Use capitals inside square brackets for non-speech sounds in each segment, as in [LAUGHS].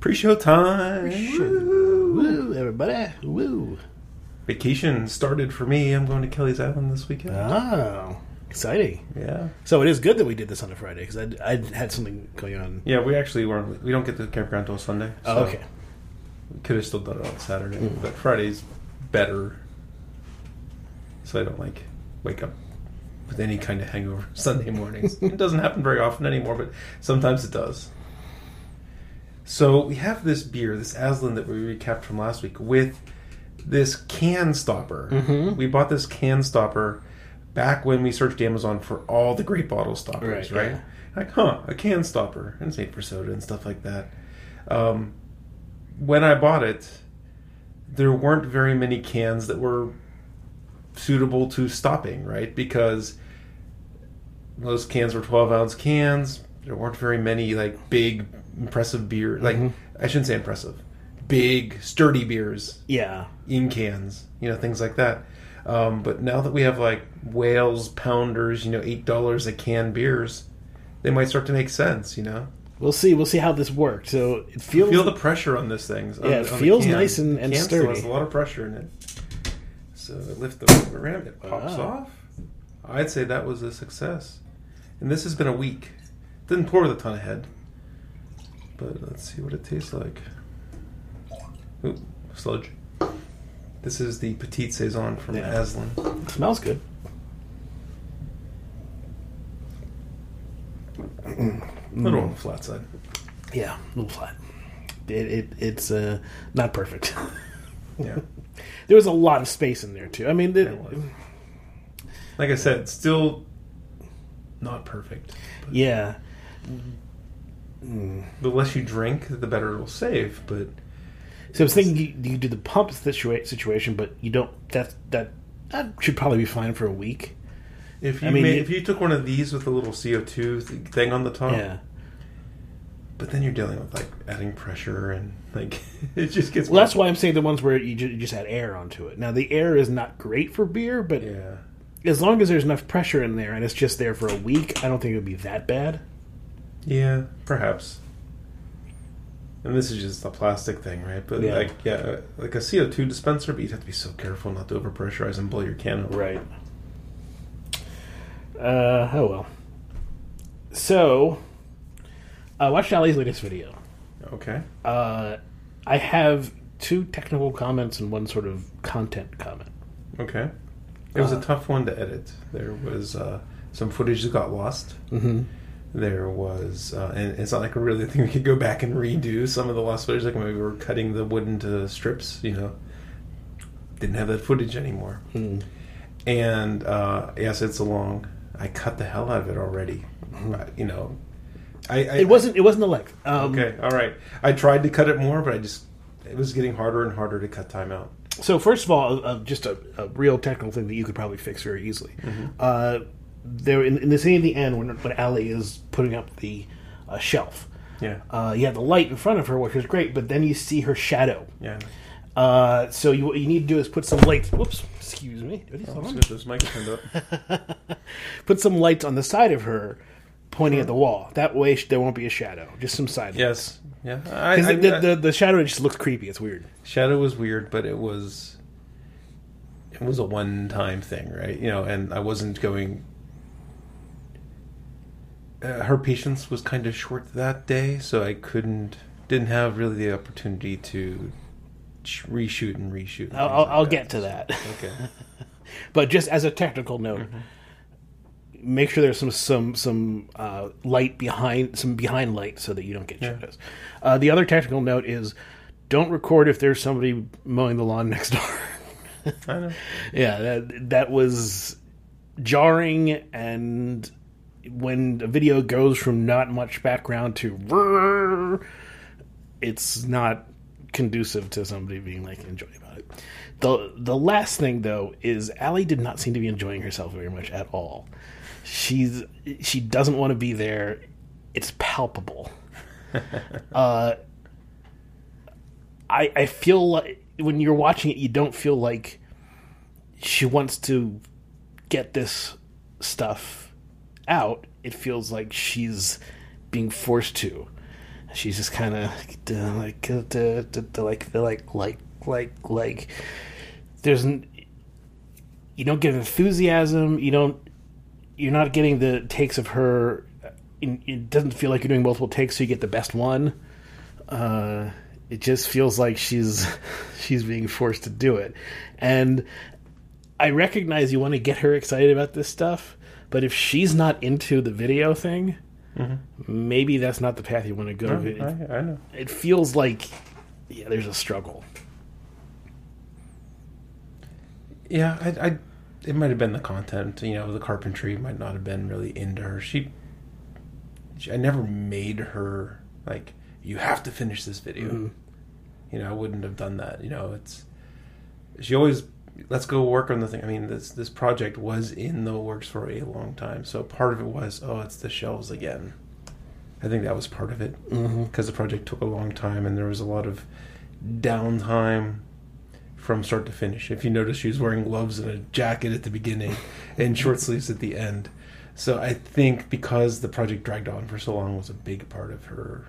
Pre-show time. Woo, everybody. Woo. Vacation started for me. I'm going to Kelleys Island this weekend. Oh, exciting. Yeah. So it is good that we did this on a Friday because I, I had something going on. Yeah, we actually weren't. We don't get to the campground until Sunday. Oh, okay. We could have still done it on Saturday, mm. but Friday's better. So I don't like wake up with any kind of hangover [LAUGHS] Sunday mornings. it doesn't happen very often anymore, but sometimes it does. So we have this beer, this Aslan that we recapped from last week, with this can stopper. Mhm. We bought this can stopper back when we searched Amazon for all the great bottle stoppers, Right, right? yeah. Like, huh, a can stopper, and it's made for soda and stuff like that. Um, when I bought it, there weren't very many cans that were suitable to stopping, right? Because those cans were 12 ounce cans. There weren't very many like big, impressive beer. Like Mhm. I shouldn't say impressive, big, sturdy beers Yeah. in cans. You know things like that. Um, but now that we have like whales, pounders, you know, eight dollars a can beers, they might start to make sense. You know, We'll see. We'll see how this works. So it feels. feel the pressure on this thing. on- Yeah, it feels nice and- and sturdy. has a lot of pressure in it. So I lift the ram, it pops Wow. off. I'd say that was a success. And this has been a week. Didn't pour with a ton of head. But let's see what it tastes like. Ooh, sludge. This is the Petite Saison from Yeah. Aslan. smells good. A little on the flat side. Yeah, a little flat. It, it it's uh, not perfect. [LAUGHS] Yeah. there was a lot of space in there too. I mean, It. Like I said, still not perfect. yeah. The less you drink, the better it'll save. But So I was thinking you, you do the pump situa- situation, but you don't. That that that should probably be fine for a week. if you I mean, made, if you took one of these with a little CO two thing on the top, Yeah. but then you're dealing with like adding pressure and like [LAUGHS] it just gets Well, that's why I'm saying the ones where you ju- you just add air onto it. Now the air is not great for beer, but yeah. as long as there's enough pressure in there and it's just there for a week, I don't think it would be that bad. Yeah, perhaps. And this is just a plastic thing, right? But Yeah. like, yeah, like a CO two dispenser, but you'd have to be so careful not to overpressurize and blow your can up. Right. Uh, oh well. So, uh, watch Ali's latest video. Okay. Uh, I have two technical comments and one sort of content comment. Okay. It was Uh, a tough one to edit. There was uh, some footage that got lost. Mm-hmm. There was, uh, and it's not like a really thing we could go back and redo some of the lost footage. Like when we were cutting the wood into strips, you know, didn't have that footage anymore. Mm. And uh, yes, it's a long. I cut the hell out of it already. Uh, you know, I, I It wasn't. It wasn't the length. Um, okay. All right. I tried to cut it more, but I just it was getting harder and harder to cut time out. So first of all, uh, just a, a real technical thing that you could probably fix very easily. Uh, there in, in the scene at the end when when Ali is putting up the uh, shelf, Yeah. uh, you have the light in front of her, which is great, but then you see her shadow. Yeah. Uh, so you, what you need to do is put some lights. Whoops, excuse me. Oh, on? let's get this mic turned up. [LAUGHS] Put some lights on the side of her, pointing at the wall. That way, sh- there won't be a shadow. Just some side. Yes. Yeah. I, Because I, the, I- the, the shadow just looks creepy. It's weird. Shadow was weird, but it was it was a one time thing, right? You know, and I wasn't going. Uh, her patience was kind of short that day, so I couldn't didn't have really the opportunity to sh- reshoot and reshoot. and I'll, like I'll that. get to that. Okay. [LAUGHS] [LAUGHS] But just as a technical note, make sure there's some some some uh, light behind some behind light so that you don't get Yeah. shadows. Uh, the other technical note is don't record if there's somebody mowing the lawn next door. I know. [LAUGHS] yeah, that that was jarring, and when a video goes from not much background to it's not conducive to somebody being like enjoying about it. The the last thing though is Allie did not seem to be enjoying herself very much at all. She's she doesn't want to be there. It's palpable. [LAUGHS] uh, I I feel like when you're watching it, you don't feel like she wants to get this stuff out. It feels like she's being forced to. She's just kind of like like like like like like there's you don't get enthusiasm. You don't you're not getting the takes of her. It doesn't feel like you're doing multiple takes, so you get the best one. Uh, it just feels like she's [LAUGHS] she's being forced to do it, and I recognize you want to get her excited about this stuff, but if she's not into the video thing, maybe that's not the path you want to go. It, I, I know. it feels like yeah, there's a struggle. Yeah, I, I it might have been the content. You know, the carpentry might not have been really into her. She, she I never made her like you have to finish this video. Mm-hmm. You know, I wouldn't have done that. You know, it's she always let's go work on the thing. I mean, this this project was in the works for a long time. So part of it was, oh, it's the shelves again. I think that was part of it mm-hmm. because the project took a long time and there was a lot of downtime from start to finish. If you notice, she was wearing gloves and a jacket at the beginning [LAUGHS] and short sleeves at the end. So I think because the project dragged on for so long was a big part of her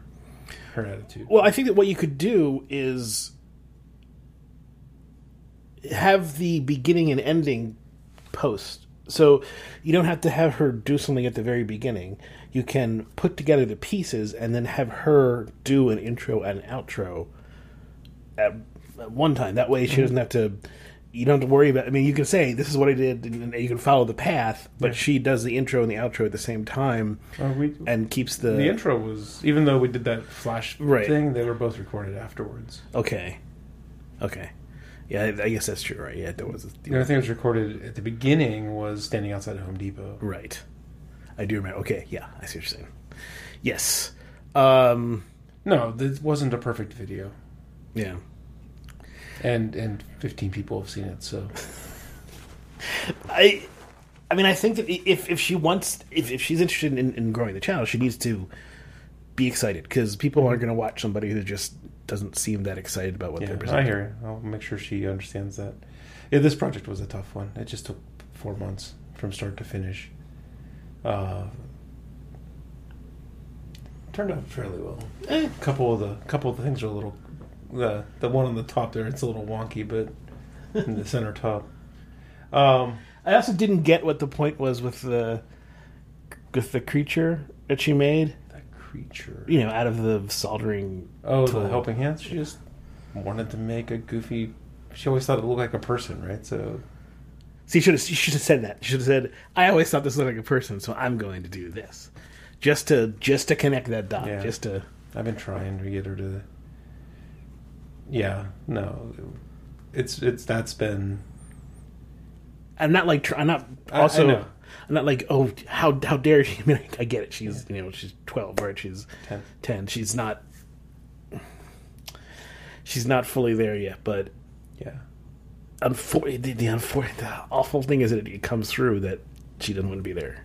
her attitude. Well, I think that what you could do is have the beginning and ending post. So you don't have to have her do something at the very beginning. You can put together the pieces and then have her do an intro and an outro at, at one time. That way, she doesn't have to. You don't have to worry about. I mean, you can say this is what I did, and you can follow the path. But Yeah. she does the intro and the outro at the same time, Uh, we, and keeps the, the intro was even though we did that flash Right. thing, they were both recorded afterwards. Okay. Okay. Yeah, I I guess that's true, right? Yeah, there was. The other thing that was recorded at the beginning was standing outside of Home Depot. Right. I do remember. Okay, yeah, I see what you're saying. Yes. Um, No, this wasn't a perfect video, yeah. and and 15 people have seen it. So I, I mean, I think that if if she wants, if, if she's interested in, in growing the channel, she needs to be excited because people aren't going to watch somebody who just doesn't seem that excited about what yeah, they're presenting. I hear you. I'll make sure she understands that. Yeah, this project was a tough one. It just took four months from start to finish. Uh, turned out fairly well. Eh, A couple of the couple of the things are a little. The the one on the top there, it's a little wonky, but in the center top. Um, I also didn't get what the point was with the with the creature that she made. Creature. You know, out of the soldering. Oh, tool. the helping hands. She just wanted to make a goofy. She always thought it looked like a person, right? So See, should have, you should have said that. You should have said, "I always thought this looked like a person, so I'm going to do this," just to just to connect that dot. Yeah. Just to I've been trying to get her to. Yeah, no, it's it's that's been. I'm not like I'm not I- I also know. I'm not like oh how how dare she? [LAUGHS] I mean, I, get it. She's you know she's 12, right? She's 10. 10. She's not she's not fully there yet, but Yeah, unfor- the, the, unfor- the awful thing is that it comes through that she doesn't want to be there.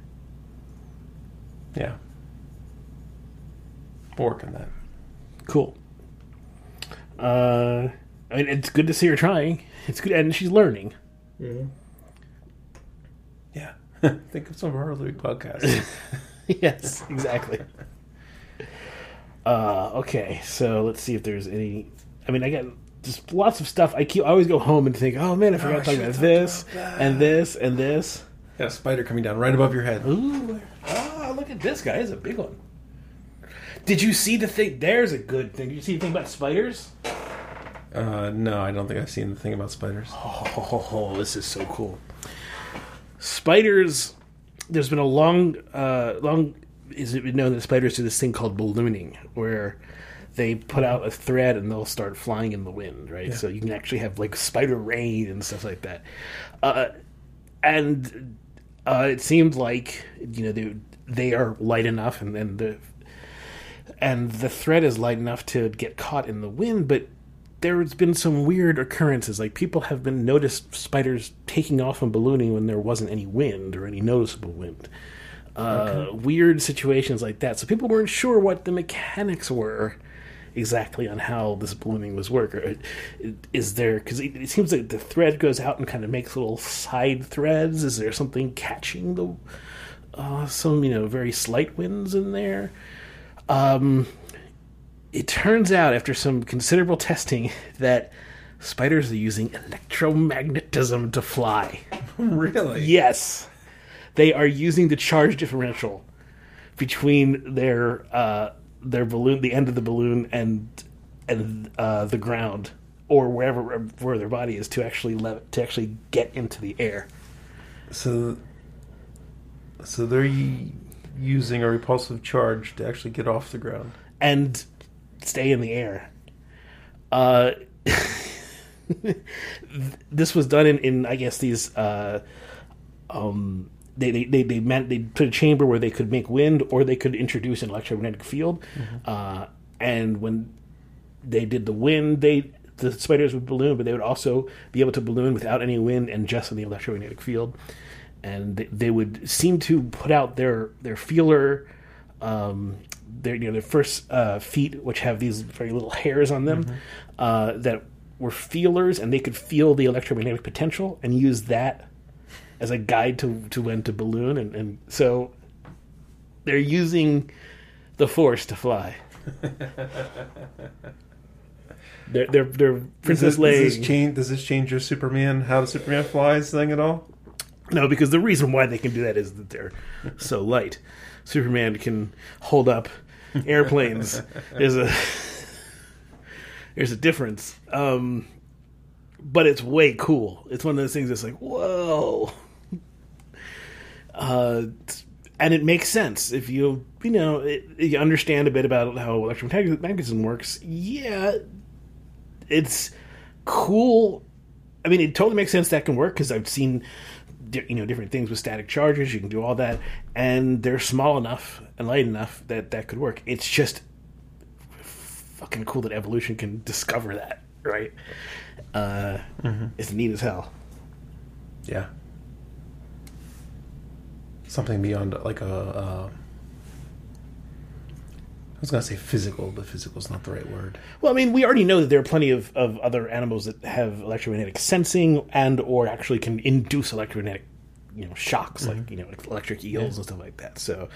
yeah. We'll work on that. Cool. Uh, I mean, it's good to see her trying. It's good, and she's learning. Yeah, [LAUGHS] think of some of our other podcasts. [LAUGHS] yes, exactly. Uh, okay, so let's see if there's any. I mean, I got just lots of stuff. I keep. I always go home and think, oh man, I forgot I to talk about this about that." and this and this. Got a spider coming down right above your head. Ooh, ah, look at this guy. It's a big one. Did you see the thing? There's a good thing. Did you see the thing about spiders? Uh, no, I don't think I've seen the thing about spiders. Oh, this is so cool. Spiders. There's been a long, uh, long. Is it known that spiders do this thing called ballooning, where they put out a thread and they'll start flying in the wind, right? So you can actually have like spider rain and stuff like that. Uh, and uh, it seemed like you know they they are light enough, and then the and the thread is light enough to get caught in the wind, but there's been some weird occurrences. Like people have been noticed spiders taking off and ballooning when there wasn't any wind or any noticeable wind. Uh, Weird situations like that. So people weren't sure what the mechanics were exactly on how this ballooning was work. Or is there because it, it seems like the thread goes out and kind of makes little side threads. Is there something catching the uh, some you know very slight winds in there? Um, it turns out after some considerable testing [LAUGHS] that spiders are using electromagnetism to fly. [LAUGHS] really? Yes, they are using the charge differential between their uh, their balloon, the end of the balloon, and and uh, the ground, or wherever where their body is, to actually to actually get into the air. So, so they're y- using a repulsive charge to actually get off the ground. and stay in the air. Uh, [LAUGHS] this was done in, in I guess these uh, um, they, they, they, they meant they put a chamber where they could make wind or they could introduce an electromagnetic field. Uh, and when they did the wind, they the spiders would balloon, but they would also be able to balloon without any wind and just in the electromagnetic field. And they, they would seem to put out their their feeler, um, their you know their first uh, feet, which have these very little hairs on them, uh, that were feelers, and they could feel the electromagnetic potential and use that as a guide to to when to balloon, and, and so they're using the force to fly. [LAUGHS] they're they're they're Does Princess this, Leia. does this change? Does this change your Superman? How the Superman flies thing at all? No, because the reason why they can do that is that they're so light. Superman can hold up airplanes. there's a there's a difference, um, but it's way cool. It's one of those things that's like whoa, uh, and it makes sense if you you know it, you understand a bit about how electromagnetism works. Yeah, it's cool. I mean, it totally makes sense that can work because I've seen you know different things with static charges. You can do all that, and they're small enough and light enough that that could work. It's just fucking cool that evolution can discover that, right? Uh, It's neat as hell. Yeah. Something beyond like a. Uh, I was gonna say physical, but physical is not the right word. Well, I mean, we already know that there are plenty of, of other animals that have electromagnetic sensing and or actually can induce electromagnetic, you know, shocks like you know electric eels and stuff like that. So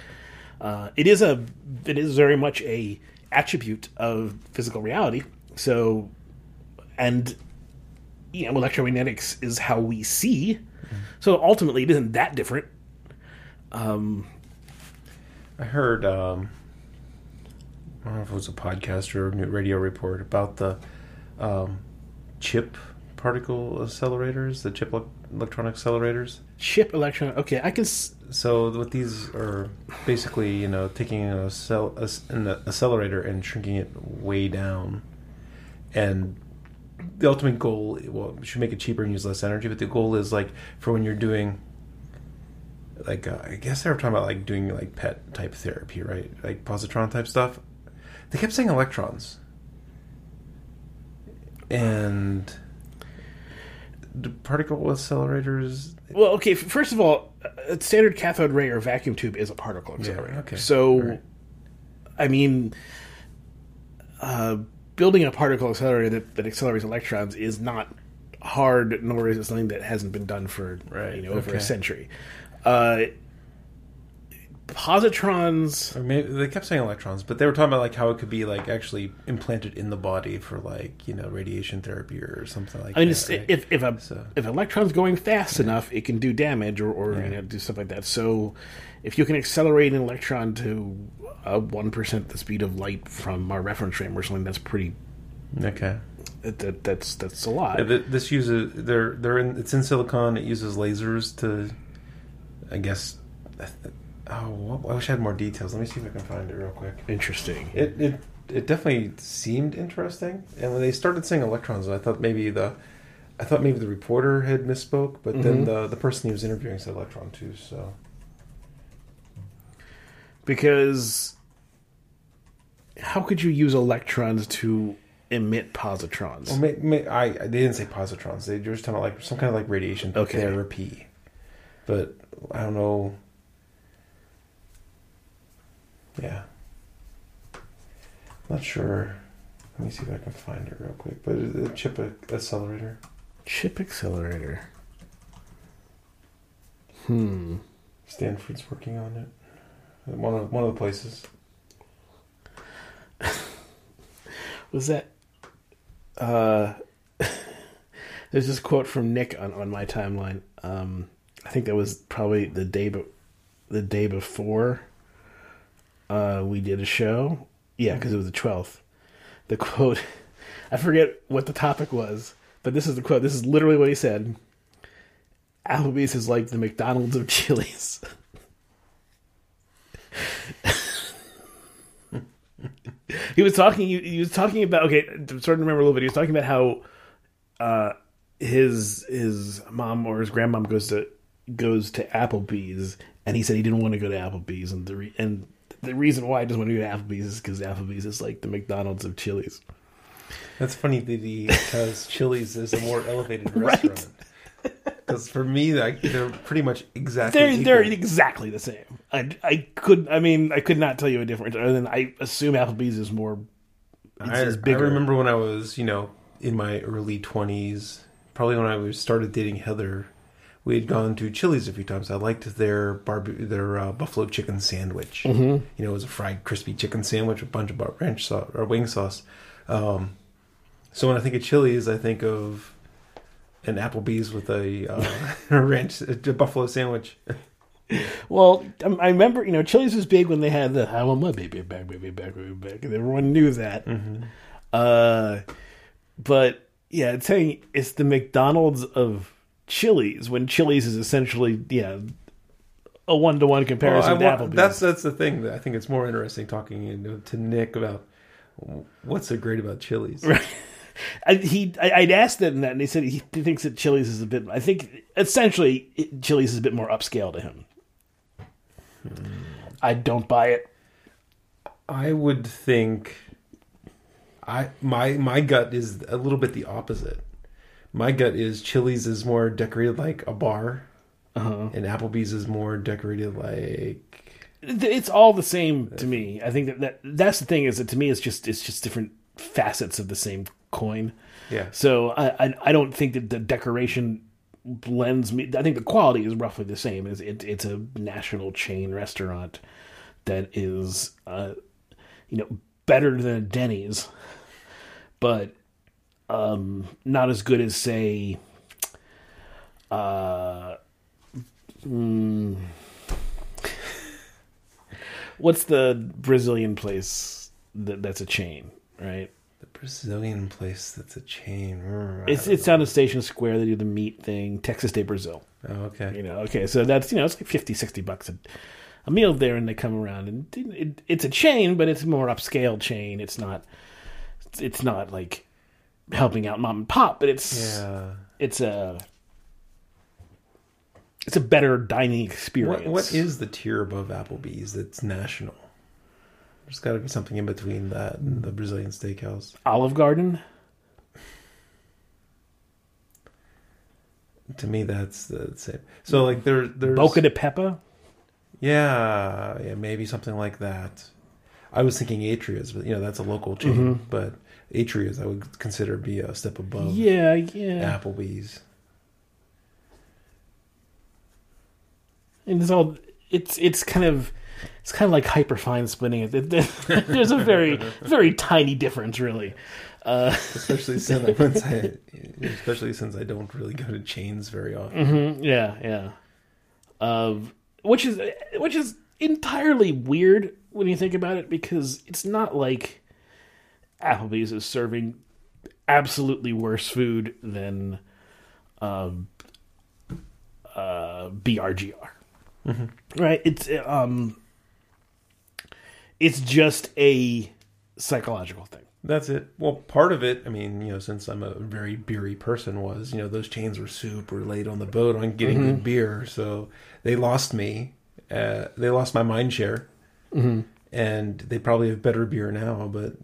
uh, it is a it is very much a attribute of physical reality. So and you know, electromagnetics is how we see. So ultimately, it isn't that different. Um, I heard. Um, I don't know if it was a podcast or a new radio report about the um, chip particle accelerators, the chip elec- electronic accelerators. chip electron. Okay, I can. s- So what these are basically, you know, taking a cell, a an accelerator and shrinking it way down, and the ultimate goal, well, should make it cheaper and use less energy. But the goal is like for when you're doing, like uh, I guess they were talking about like doing like PET type therapy, right? Like positron type stuff. They kept saying electrons, and the particle accelerators. Well, okay. First of all, a standard cathode ray or vacuum tube is a particle accelerator. okay. So, Alright. I mean, uh, building a particle accelerator that, that accelerates electrons is not hard, nor is it something that hasn't been done for Right, you know over a century. Uh, positrons. Or maybe they kept saying electrons, but they were talking about like how it could be like actually implanted in the body for like you know radiation therapy or something like that. I mean, that. right? if if a So- if electron's going fast enough, it can do damage or, or Yeah. you know do stuff like that. So, if you can accelerate an electron to one percent the speed of light from our reference frame or something, that's pretty. okay. That, that, that's that's a lot. Yeah, this uses they're they're in it's in silicon. It uses lasers to, I guess. Oh, I wish I had more details. Let me see if I can find it real quick. Interesting. It it it definitely seemed interesting. And when they started saying electrons, I thought maybe the I thought maybe the reporter had misspoke, but then Mhm. the the person he was interviewing said electron too. So because how could you use electrons to emit positrons? Well, may, may, I, I they didn't say positrons. They were just talking about like some kind of like radiation Okay. therapy. But I don't know. Yeah, not sure. Let me see if I can find it real quick. But the chip accelerator. Chip accelerator. Hmm. Stanford's working on it. One of one of the places. [LAUGHS] was that uh [LAUGHS] there's this quote from Nick on, on my timeline. Um I think that was probably the day be- the day before uh we did a show. Yeah, because it was the 12th. The quote [LAUGHS] I forget what the topic was, but this is the quote. This is literally what he said. Applebee's is like the McDonald's of [LAUGHS] Chili's. he was talking. He, he was talking about. Okay, I'm starting to remember a little bit. He was talking about how uh, his his mom or his grandmom goes to goes to Applebee's, and he said he didn't want to go to Applebee's, and the re- and the reason why I doesn't want to go to Applebee's is because Applebee's is like the McDonald's of Chili's. That's funny because [LAUGHS] Chili's is a more elevated restaurant. Because for me, like, they're pretty much exactly They're they're exactly the same. I, I could I mean I could not tell you a difference other than I assume Applebee's is more. I, is I remember when I was, you know, in my early twenties, probably when I started dating Heather, we had gone to Chili's a few times. I liked their barbe- their uh, buffalo chicken sandwich. Mm-hmm. You know, it was a fried crispy chicken sandwich with a bunch of ranch sauce or wing sauce. Um, so when I think of Chili's, I think of an Applebee's with a, uh, [LAUGHS] a ranch a buffalo sandwich. [LAUGHS] Well, um, I remember you know Chili's was big when they had the "I want my baby back, baby back, baby back," and everyone knew that. Uh, but yeah, it's saying it's the McDonald's of Chili's when Chili's is essentially yeah a one to one Well, comparison I with Applebee's. that's that's the thing. that I think it's more interesting talking to Nick about what's so great about Chili's. [LAUGHS] I, he, I, I'd asked him that, and he said he thinks that Chili's is a bit. I think essentially it, Chili's is a bit more upscale to him. Hmm. I don't buy it. I would think I my my gut is a little bit the opposite. My gut is Chili's is more decorated like a bar, Uh-huh. and Applebee's is more decorated like It's all the same to me. I think that, that that's the thing is that to me it's just it's just different facets of the same coin. yeah. So I I, I don't think that the decoration blends me. I think the quality is roughly the same. It's it, it's a national chain restaurant that is uh, you know better than Denny's, but um, not as good as say. Uh, mm, what's the Brazilian place that that's a chain, right? The Brazilian place that's a chain. Mm, I It's it's down in Station Square. They do the meat thing. Texas de Brazil. Oh, okay. You know, okay, so that's you know it's like 50, 60 bucks a, a meal there, and they come around, and it, it, it's a chain, but it's a more upscale chain. It's not it's not like helping out mom and pop, but it's Yeah. it's a it's a better dining experience. What what is the tier above Applebee's that's national? There's got to be something in between that and the Brazilian steakhouse. Olive Garden? To me, that's the same. So like there, there's Bucca di Beppo? Yeah, yeah, maybe something like that. I was thinking Atria's, but you know that's a local chain. Mm-hmm. But Atria's, I would consider be a step above Yeah, yeah. Applebee's. and it's all it's it's kind of it's kind of like hyperfine splitting it. [LAUGHS] There's a very very tiny difference, really. Uh, Especially [LAUGHS] since I, especially since I don't really go to chains very often. yeah, yeah. Um, which is which is entirely weird when you think about it because it's not like Applebee's is serving absolutely worse food than um, uh, BRGR. Right? It's um, it's just a psychological thing. That's it. Well, part of it, I mean, you know, since I'm a very beery person, was you know those chains were super late on the boat on getting good beer, so they lost me. Uh, they lost my mind share, and they probably have better beer now, but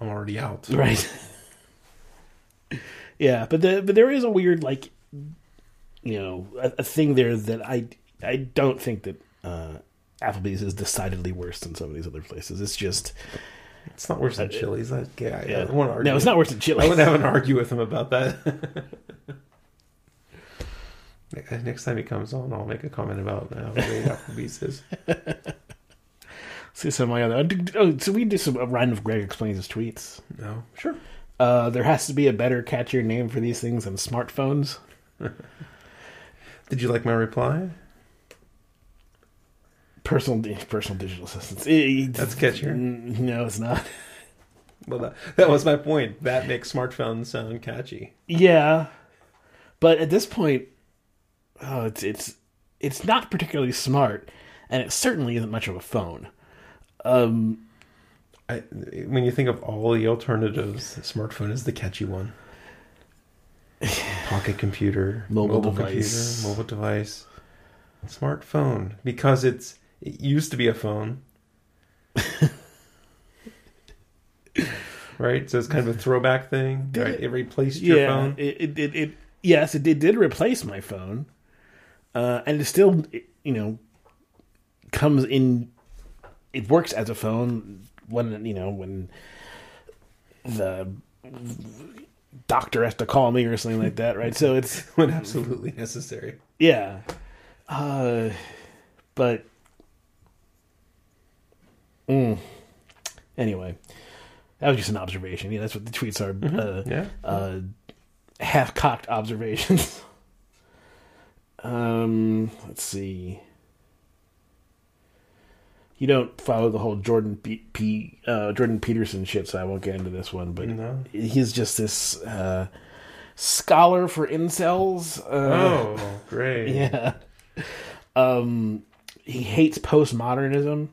I'm already out. [LAUGHS] Right. yeah, but the but there is a weird like you know, a, a thing there that I I don't think that uh Applebee's is decidedly worse than some of these other places. It's just It's not worse than Chili's. I, yeah, yeah. I want to argue. No, it's not worse than Chili's. I wouldn't have an argue with him about that. [LAUGHS] Next time he comes on, I'll make a comment about how great [LAUGHS] Applebee's is. See some of my other. Oh, so we can do some a random Greg explains his tweets. No, sure. Uh, there has to be a better, catchier name for these things than smartphones. [LAUGHS] Did you like my reply? Personal, personal digital assistants. It- That's catchier. No, it's not. [LAUGHS] Well, that, that was my point. That makes smartphones sound catchy. Yeah, but at this point, oh, it's it's it's not particularly smart, and it certainly isn't much of a phone. Um, I, when you think of all the alternatives, smartphone is the catchy one. Pocket computer, Mobile device. computer, mobile device, smartphone, because it's it used to be a phone, [LAUGHS] right? So it's kind of a throwback thing, Did right? it- It replaced your yeah, phone. It, it, it, it yes, it did, did replace my phone, uh, and it still you know comes in. It works as a phone when you know when the doctor has to call me or something like that, right? So it's [LAUGHS] when absolutely necessary. yeah, uh, but mm. anyway, that was just an observation. Yeah, that's what the tweets are. Uh, Yeah. uh, half cocked observations. [LAUGHS] um, let's see. You don't follow the whole Jordan P, P uh, Jordan Peterson shit, so I won't get into this one. But No. he's just this uh, scholar for incels. Uh, Oh, [LAUGHS] great. yeah. Um, he hates postmodernism.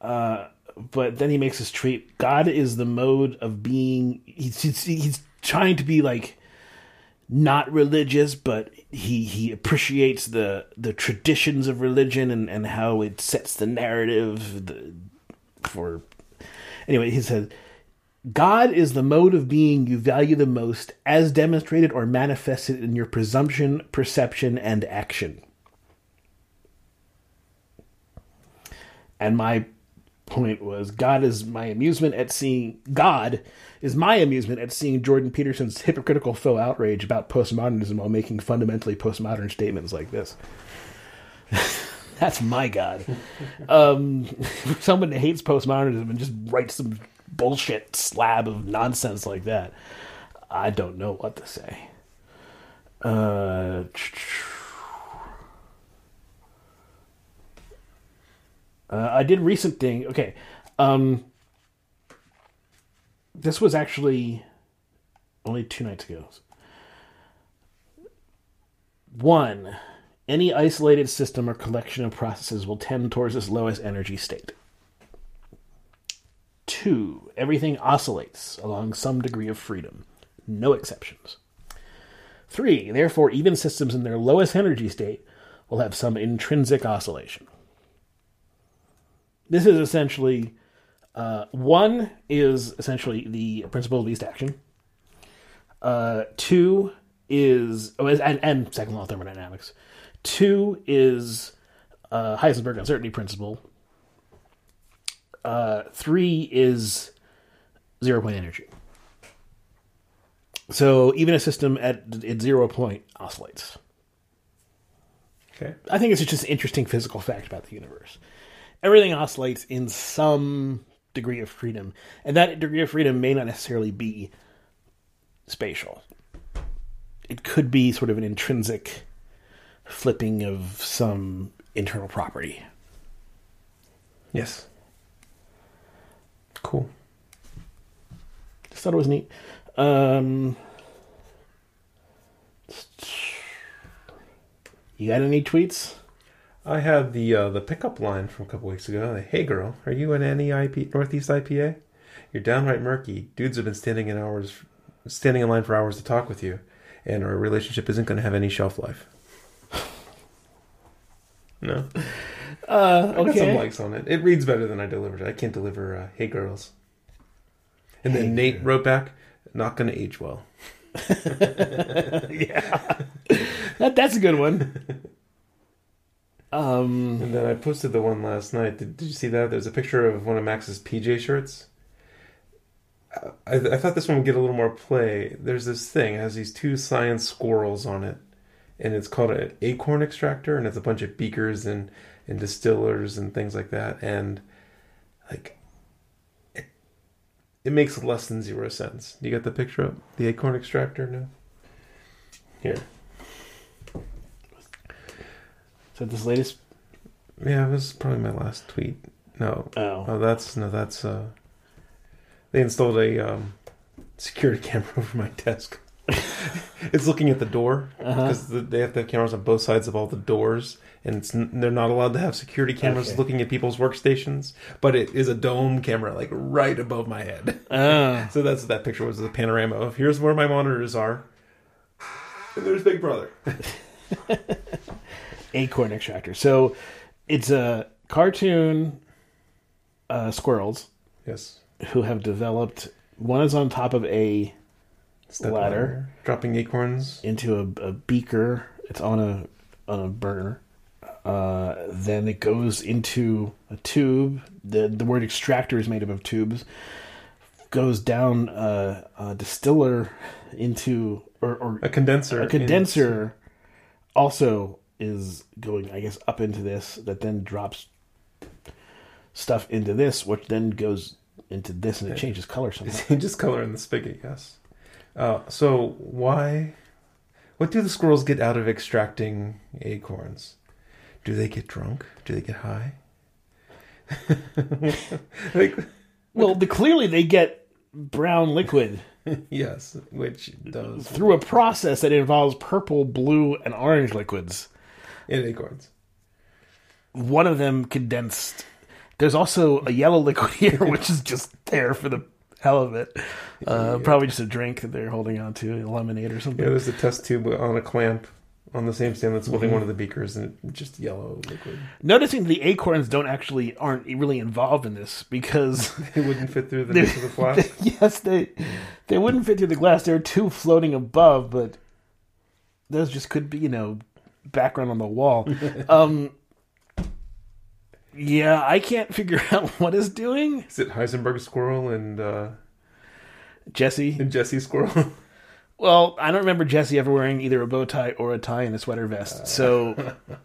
Uh, but then he makes this tweet: God is the mode of being. He's he's, he's trying to be like not religious, but he he appreciates the the traditions of religion and and how it sets the narrative the, for. Anyway, he said. God is the mode of being you value the most, as demonstrated or manifested in your presumption, perception, and action. And my point was God is my amusement at seeing God is my amusement at seeing Jordan Peterson's hypocritical faux outrage about postmodernism while making fundamentally postmodern statements like this. [LAUGHS] That's my God. Um, [LAUGHS] someone that hates postmodernism and just writes some bullshit slab of nonsense like that. I don't know what to say. Uh, [TSK] uh, I did recent thing. Okay, um, this was actually only two nights ago. One, any isolated system or collection of processes will tend towards its lowest energy state. Two, everything oscillates along some degree of freedom, no exceptions. Three, therefore, even systems in their lowest energy state will have some intrinsic oscillation. This is essentially uh, one is essentially the principle of least action. Uh, two is oh, and, and second law of thermodynamics. Two is uh, Heisenberg uncertainty principle. Uh, three is zero point energy. So even a system at at zero point oscillates. Okay. I think it's just an interesting physical fact about the universe. Everything oscillates in some degree of freedom, and that degree of freedom may not necessarily be spatial. It could be sort of an intrinsic flipping of some internal property. Yes. Cool. Just thought it was neat. Um, you got any tweets? I had the uh, the pickup line from a couple weeks ago. Hey girl, are you an NEIP Northeast IPA? You're downright murky. Dudes have been standing in hours, standing in line for hours to talk with you, and our relationship isn't going to have any shelf life. No, Uh, I got some likes on it. It reads better than I delivered it. I can't deliver uh, "Hey girls," and then Hey Nate wrote back, "Not going to age well." [LAUGHS] yeah, that, that's a good one. [LAUGHS] Um, And then I posted the one last night. Did, did you see that? There's a picture of one of Max's PJ shirts. I, I thought this one would get a little more play. There's this thing it has these two science squirrels on it, and it's called an acorn extractor, and it's a bunch of beakers and and distillers and things like that. And like it, it makes less than zero sense. You got the picture up? The acorn extractor now? Here. So this latest. Yeah, it was probably my last tweet. No. Oh, Oh, that's no, that's uh they installed a um security [LAUGHS] camera over my desk. [LAUGHS] it's looking at the door Uh-huh. because the, they have to have cameras on both sides of all the doors, and it's n- they're not allowed to have security cameras Okay. looking at people's workstations. But it is a dome camera, like right above my head. oh, [LAUGHS] So that's what that picture was the panorama of here's where my monitors are, and there's Big Brother. Acorn extractor. So it's a cartoon uh, squirrels Yes, who have developed. One is on top of a Step Ladder. dropping acorns. into a, a beaker. It's on a on a burner. Uh, then it goes into a tube. the The word extractor is made up of tubes. Goes down a, a distiller into or, or A condenser. a condenser. Also is going, I guess, up into this. That then drops stuff into this, which then goes into this, and it changes color somehow. just color in the spigot, yes. Uh, so why? What do the squirrels get out of extracting acorns? Do they get drunk? Do they get high? [LAUGHS] like well, the, clearly they get brown liquid. [LAUGHS] yes, which does through a process that involves purple, blue, and orange liquids. In acorns. One of them condensed. There's also a yellow liquid [LAUGHS] here, which is just there for the hell of it. Uh, Probably just a drink that they're holding on to, a lemonade or something. Yeah, there's a test tube on a clamp on the same stand that's holding one of the beakers, and just yellow liquid. Noticing the acorns don't actually aren't really involved in this because [LAUGHS] It wouldn't fit through the neck of the flask. [LAUGHS] yes, they they wouldn't fit through the glass. There are two floating above, but those just could be you know background on the wall. [LAUGHS] um, yeah, I can't figure [LAUGHS] out what it's doing. Is it Heisenberg squirrel and uh, Jesse. and Jesse squirrel? [LAUGHS] Well, I don't remember Jesse ever wearing either a bow tie or a tie and a sweater vest. So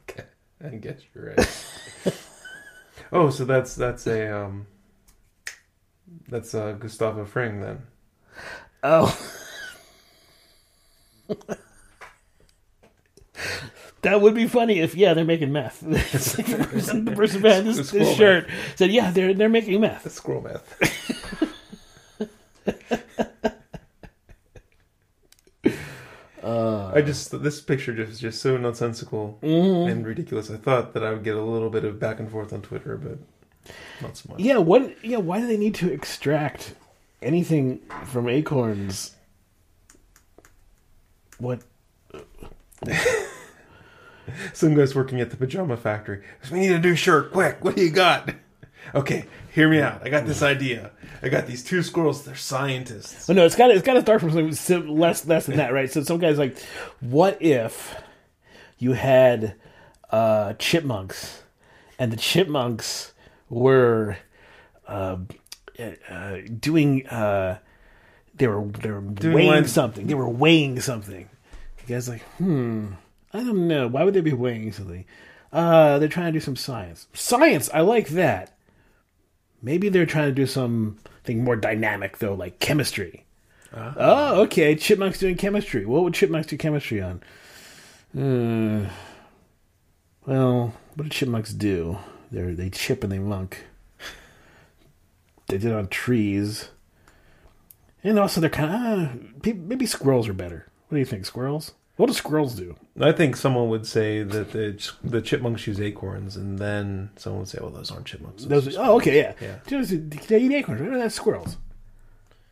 Okay, I guess you're right. oh, so that's that's a um, that's uh, Gustavo Fring then. Oh. That would be funny if yeah they're making meth. Like [LAUGHS] the person, the person behind this, this shirt said yeah they're they're making meth. That's squirrel meth. [LAUGHS] I just this picture just just so nonsensical mm-hmm. and ridiculous. I thought that I would get a little bit of back and forth on Twitter, but not so much. Yeah, what? Yeah, why do they need to extract anything from acorns? What? [LAUGHS] [LAUGHS] Some guy's working at the pajama factory. We need a new shirt, quick! What do you got? Okay, hear me out. I got this idea. I got these two squirrels. They're scientists. Oh no, it's got to it's got to start from something less less than that, right? So some guys like, what if you had uh, chipmunks, and the chipmunks were uh, uh, doing uh, they were they were weighing like- something. They were weighing something. The guy's like, hmm, I don't know. Why would they be weighing something? Uh, they're trying to do some science. Science, I like that. Maybe they're trying to do something more dynamic though, like chemistry. Oh, okay. Chipmunks doing chemistry. What would chipmunks do chemistry on? Uh, well, what do chipmunks do? They they chip and they monk. They did it on trees, and also they're kind of maybe squirrels are better. What do you think, squirrels? What do squirrels do? I think someone would say that the the chipmunks use acorns, and then someone would say, "Well, those aren't chipmunks." Those Those. are Oh, okay, yeah. Yeah. Just- They eat acorns. Right? That's squirrels.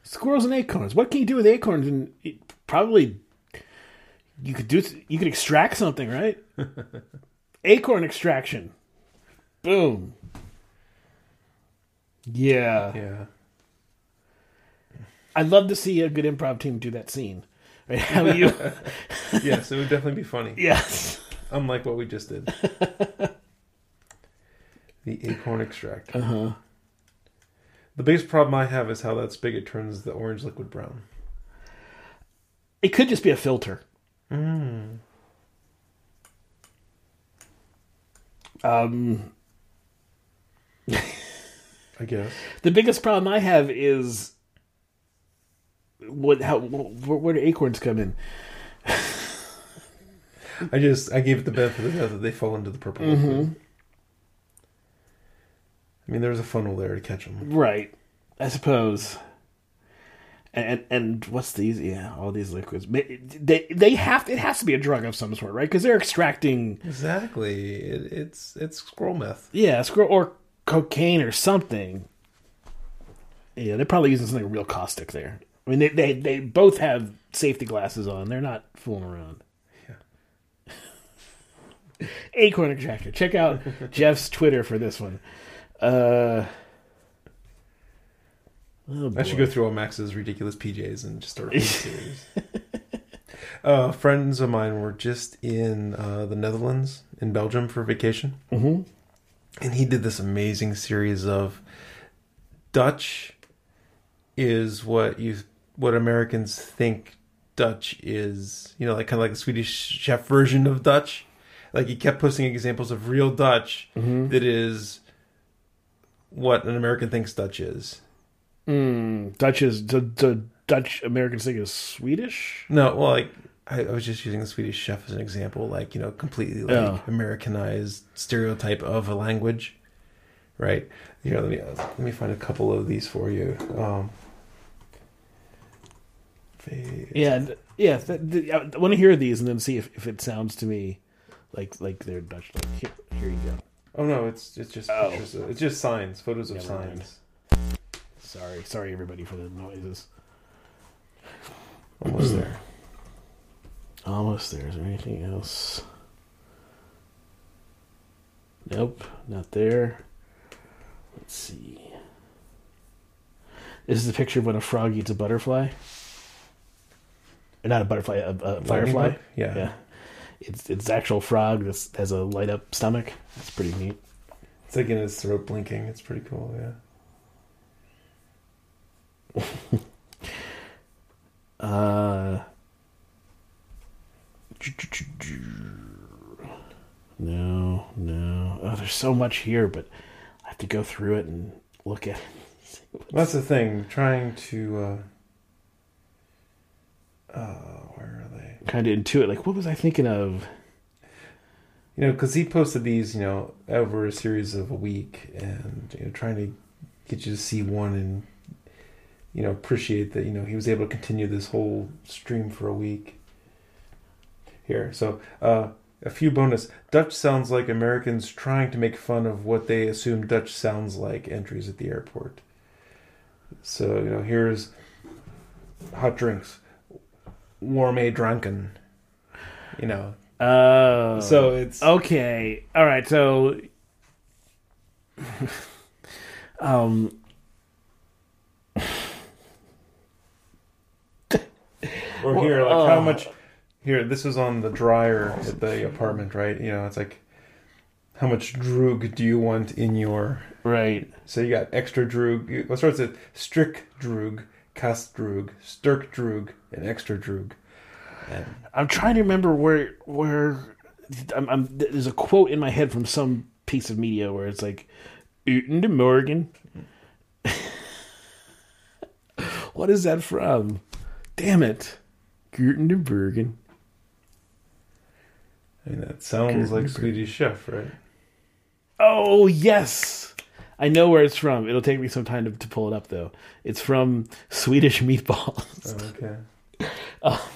Squirrels and acorns. What can you do with acorns? And it- probably you could do. You could extract something, right? [LAUGHS] Acorn extraction. Boom. Yeah. Yeah. I'd love to see a good improv team do that scene. Right? [LAUGHS] How you? [LAUGHS] yes, it would definitely be funny. yes. Unlike what we just did. [LAUGHS] the acorn extract. Uh huh. The biggest problem I have is how that spigot turns the orange liquid brown. It could just be a filter. Mm. Um. I guess. The biggest problem I have is what how where, where do acorns come in? I just I gave it the benefit of the doubt that they fall into the purple liquid. Mm-hmm. I mean, there's a funnel there to catch them. Right, I suppose. And and what's these? Yeah, all these liquids. They they have it has to be a drug of some sort, right? Because they're extracting Exactly. It, it's it's scroll meth. yeah, scroll or cocaine or something. Yeah, they're probably using something real caustic there. I mean, they they, they both have safety glasses on. They're not fooling around. Yeah. [LAUGHS] Acorn extractor. Check out [LAUGHS] Jeff's Twitter for this one. Uh, oh I should go through all Max's ridiculous PJs and just start a [LAUGHS] series. Uh, friends of mine were just in uh, the Netherlands, in Belgium for vacation, Mhm. and he did this amazing series of Dutch is what you what Americans think Dutch is. You know, like kind of like the Swedish chef version of Dutch. Like he kept posting examples of real Dutch that is what an American thinks Dutch is. Mm, Dutch is the, the Dutch Americans think is Swedish. No, well, like I, I was just using the Swedish chef as an example, like you know, completely like. Americanized stereotype of a language, right? Here, let me let me find a couple of these for you. Um, fa- Yeah, yeah. Th- th- I want to hear these and then see if, if it sounds to me like like they're Dutch. Like here, here you go. Oh no, it's it's just Oh. pictures of- it's just signs, photos of Never mind. signs. Sorry, sorry everybody for the noises. Almost there. [CLEARS THROAT] Almost there. Is there anything else? Nope, not there. Let's see. This is a picture of when a frog eats a butterfly. Not a butterfly, a, a firefly. Yeah. Yeah. It's it's actual frog that has a light up stomach. That's pretty neat. It's like in his throat blinking. It's pretty cool. Yeah. [LAUGHS] Uh, no, no. Oh, there's so much here, but I have to go through it and look at. It. That's the thing. Trying to. uh uh, where are they? Kind of intuit. Like, what was I thinking of? You know, because he posted these, you know, over a series of a week, and you know, trying to get you to see one and you know appreciate that you know he was able to continue this whole stream for a week. Here, so uh, a few bonus Dutch sounds like Americans trying to make fun of what they assume Dutch sounds like entries at the airport. So you know, here's hot drinks, warm a drunken. You know, Oh, so it's okay. All right. So, [LAUGHS] um, [LAUGHS] Or here, like how uh, much? Here, this is on the dryer at the apartment, right? You know, it's like how much droog do you want in your? right. So you got extra droog. What starts with strict droog, stirk droog, and extra droog. And I'm trying to remember where where I'm, I'm, there's a quote in my head from some piece of media where it's like Uten de Morgan. [LAUGHS] what is that from? Damn it. Guten de Bergen. I mean, that sounds like Swedish Chef, right? Oh yes. I know where it's from. It'll take me some time to, to pull it up though. It's from Swedish meatballs. Oh, okay. [LAUGHS]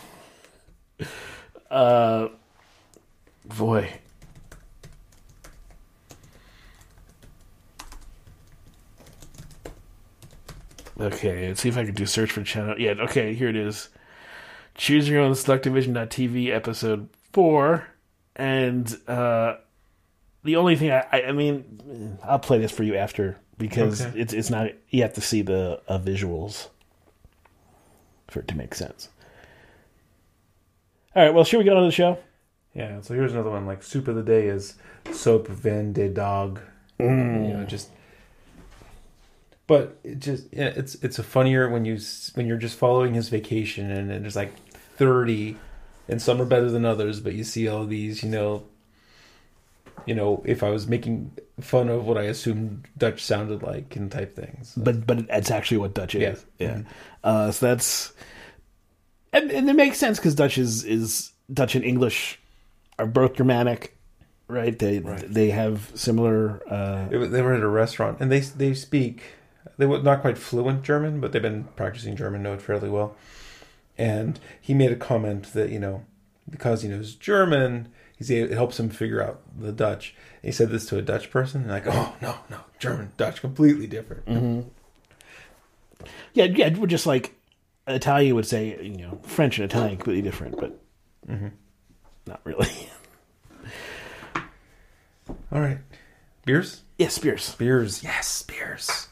Uh boy. Okay, let's see if I can do search for channel. Yeah, okay, here it is. Choose your own selectdivision.tv episode four. And uh the only thing I, I I mean I'll play this for you after because Okay. it's it's not you have to see the uh, visuals for it to make sense. All right, well, should we get on to the show? Yeah. So here's another one. Like soup of the day is soap van de dog. You know, just. But it just yeah, it's it's a funnier when you s- when you're just following his vacation and, and there's like thirty, and some are better than others. But you see all these, you know, you know, if I was making fun of what I assumed Dutch sounded like and type things. but but it's actually what Dutch is. Yeah. Mhm. Uh, so that's and, and it makes sense because Dutch is is Dutch and English are both Germanic, right? They Right. they have similar. Uh, It they were at a restaurant and they they speak they were not quite fluent German, but they've been practicing German, know it fairly well. And he made a comment that you know because he knows German, he's it helps him figure out the Dutch. And he said this to a Dutch person, and like, oh no, no, German, Dutch, completely different. Mm-hmm. yeah, yeah, we're just like Italian would say, you know, French and Italian completely different, but mm-hmm. not really. [LAUGHS] All right, beers, yes, beers. beers, yes, beers.